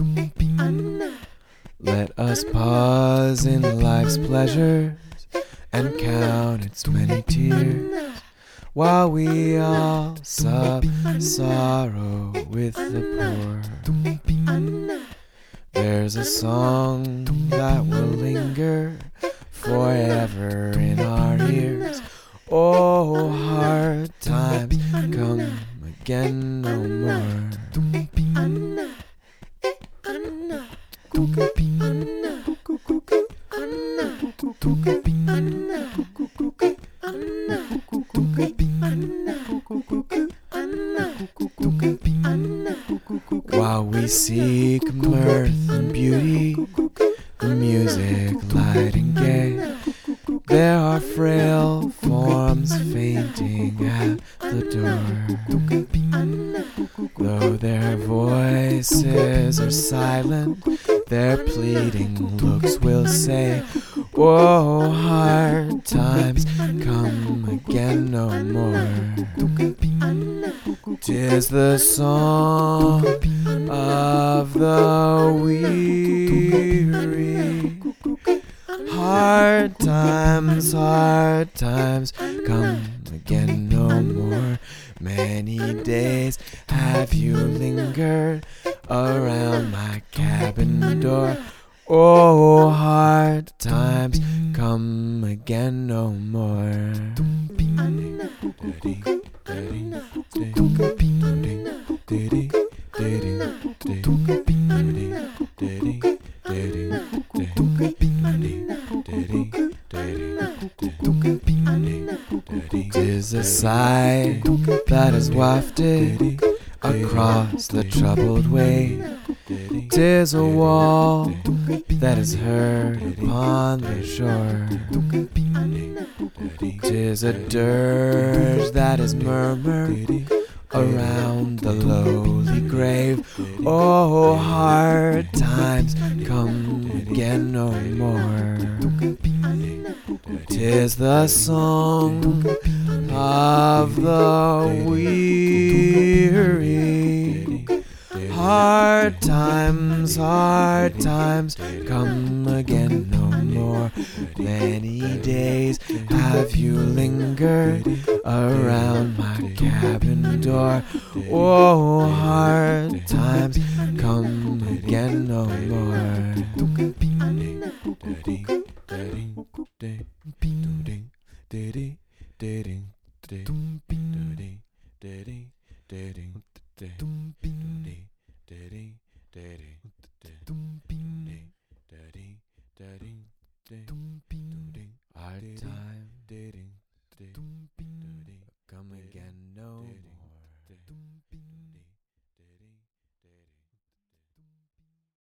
Eh, Let us pause in life's pleasures and count its many tears while we all sup sorrow with the poor. There's a song that will linger forever in our ears. Oh, hard times come again no more. While we seek mirth and beauty, the music light and gay, there are frail forms fainting at the door. Though their voices are silent, their pleading looks will say, Whoa, hard times come again no more. Tis the song of the weary. Hard times, hard times come again no more. Many days have you lingered around my cabin door. Oh, hard times come again no more. Tis a sigh that is wafted across the troubled way. Tis a wall that is heard upon the shore. Tis a dirge that is murmured around the lowly grave. Oh, hard times come again no more. Tis the song of the weary. Hard times, hard times come again no more. Many days have you lingered around my cabin door. Oh, hard times come again no more. Our time. Come again no more.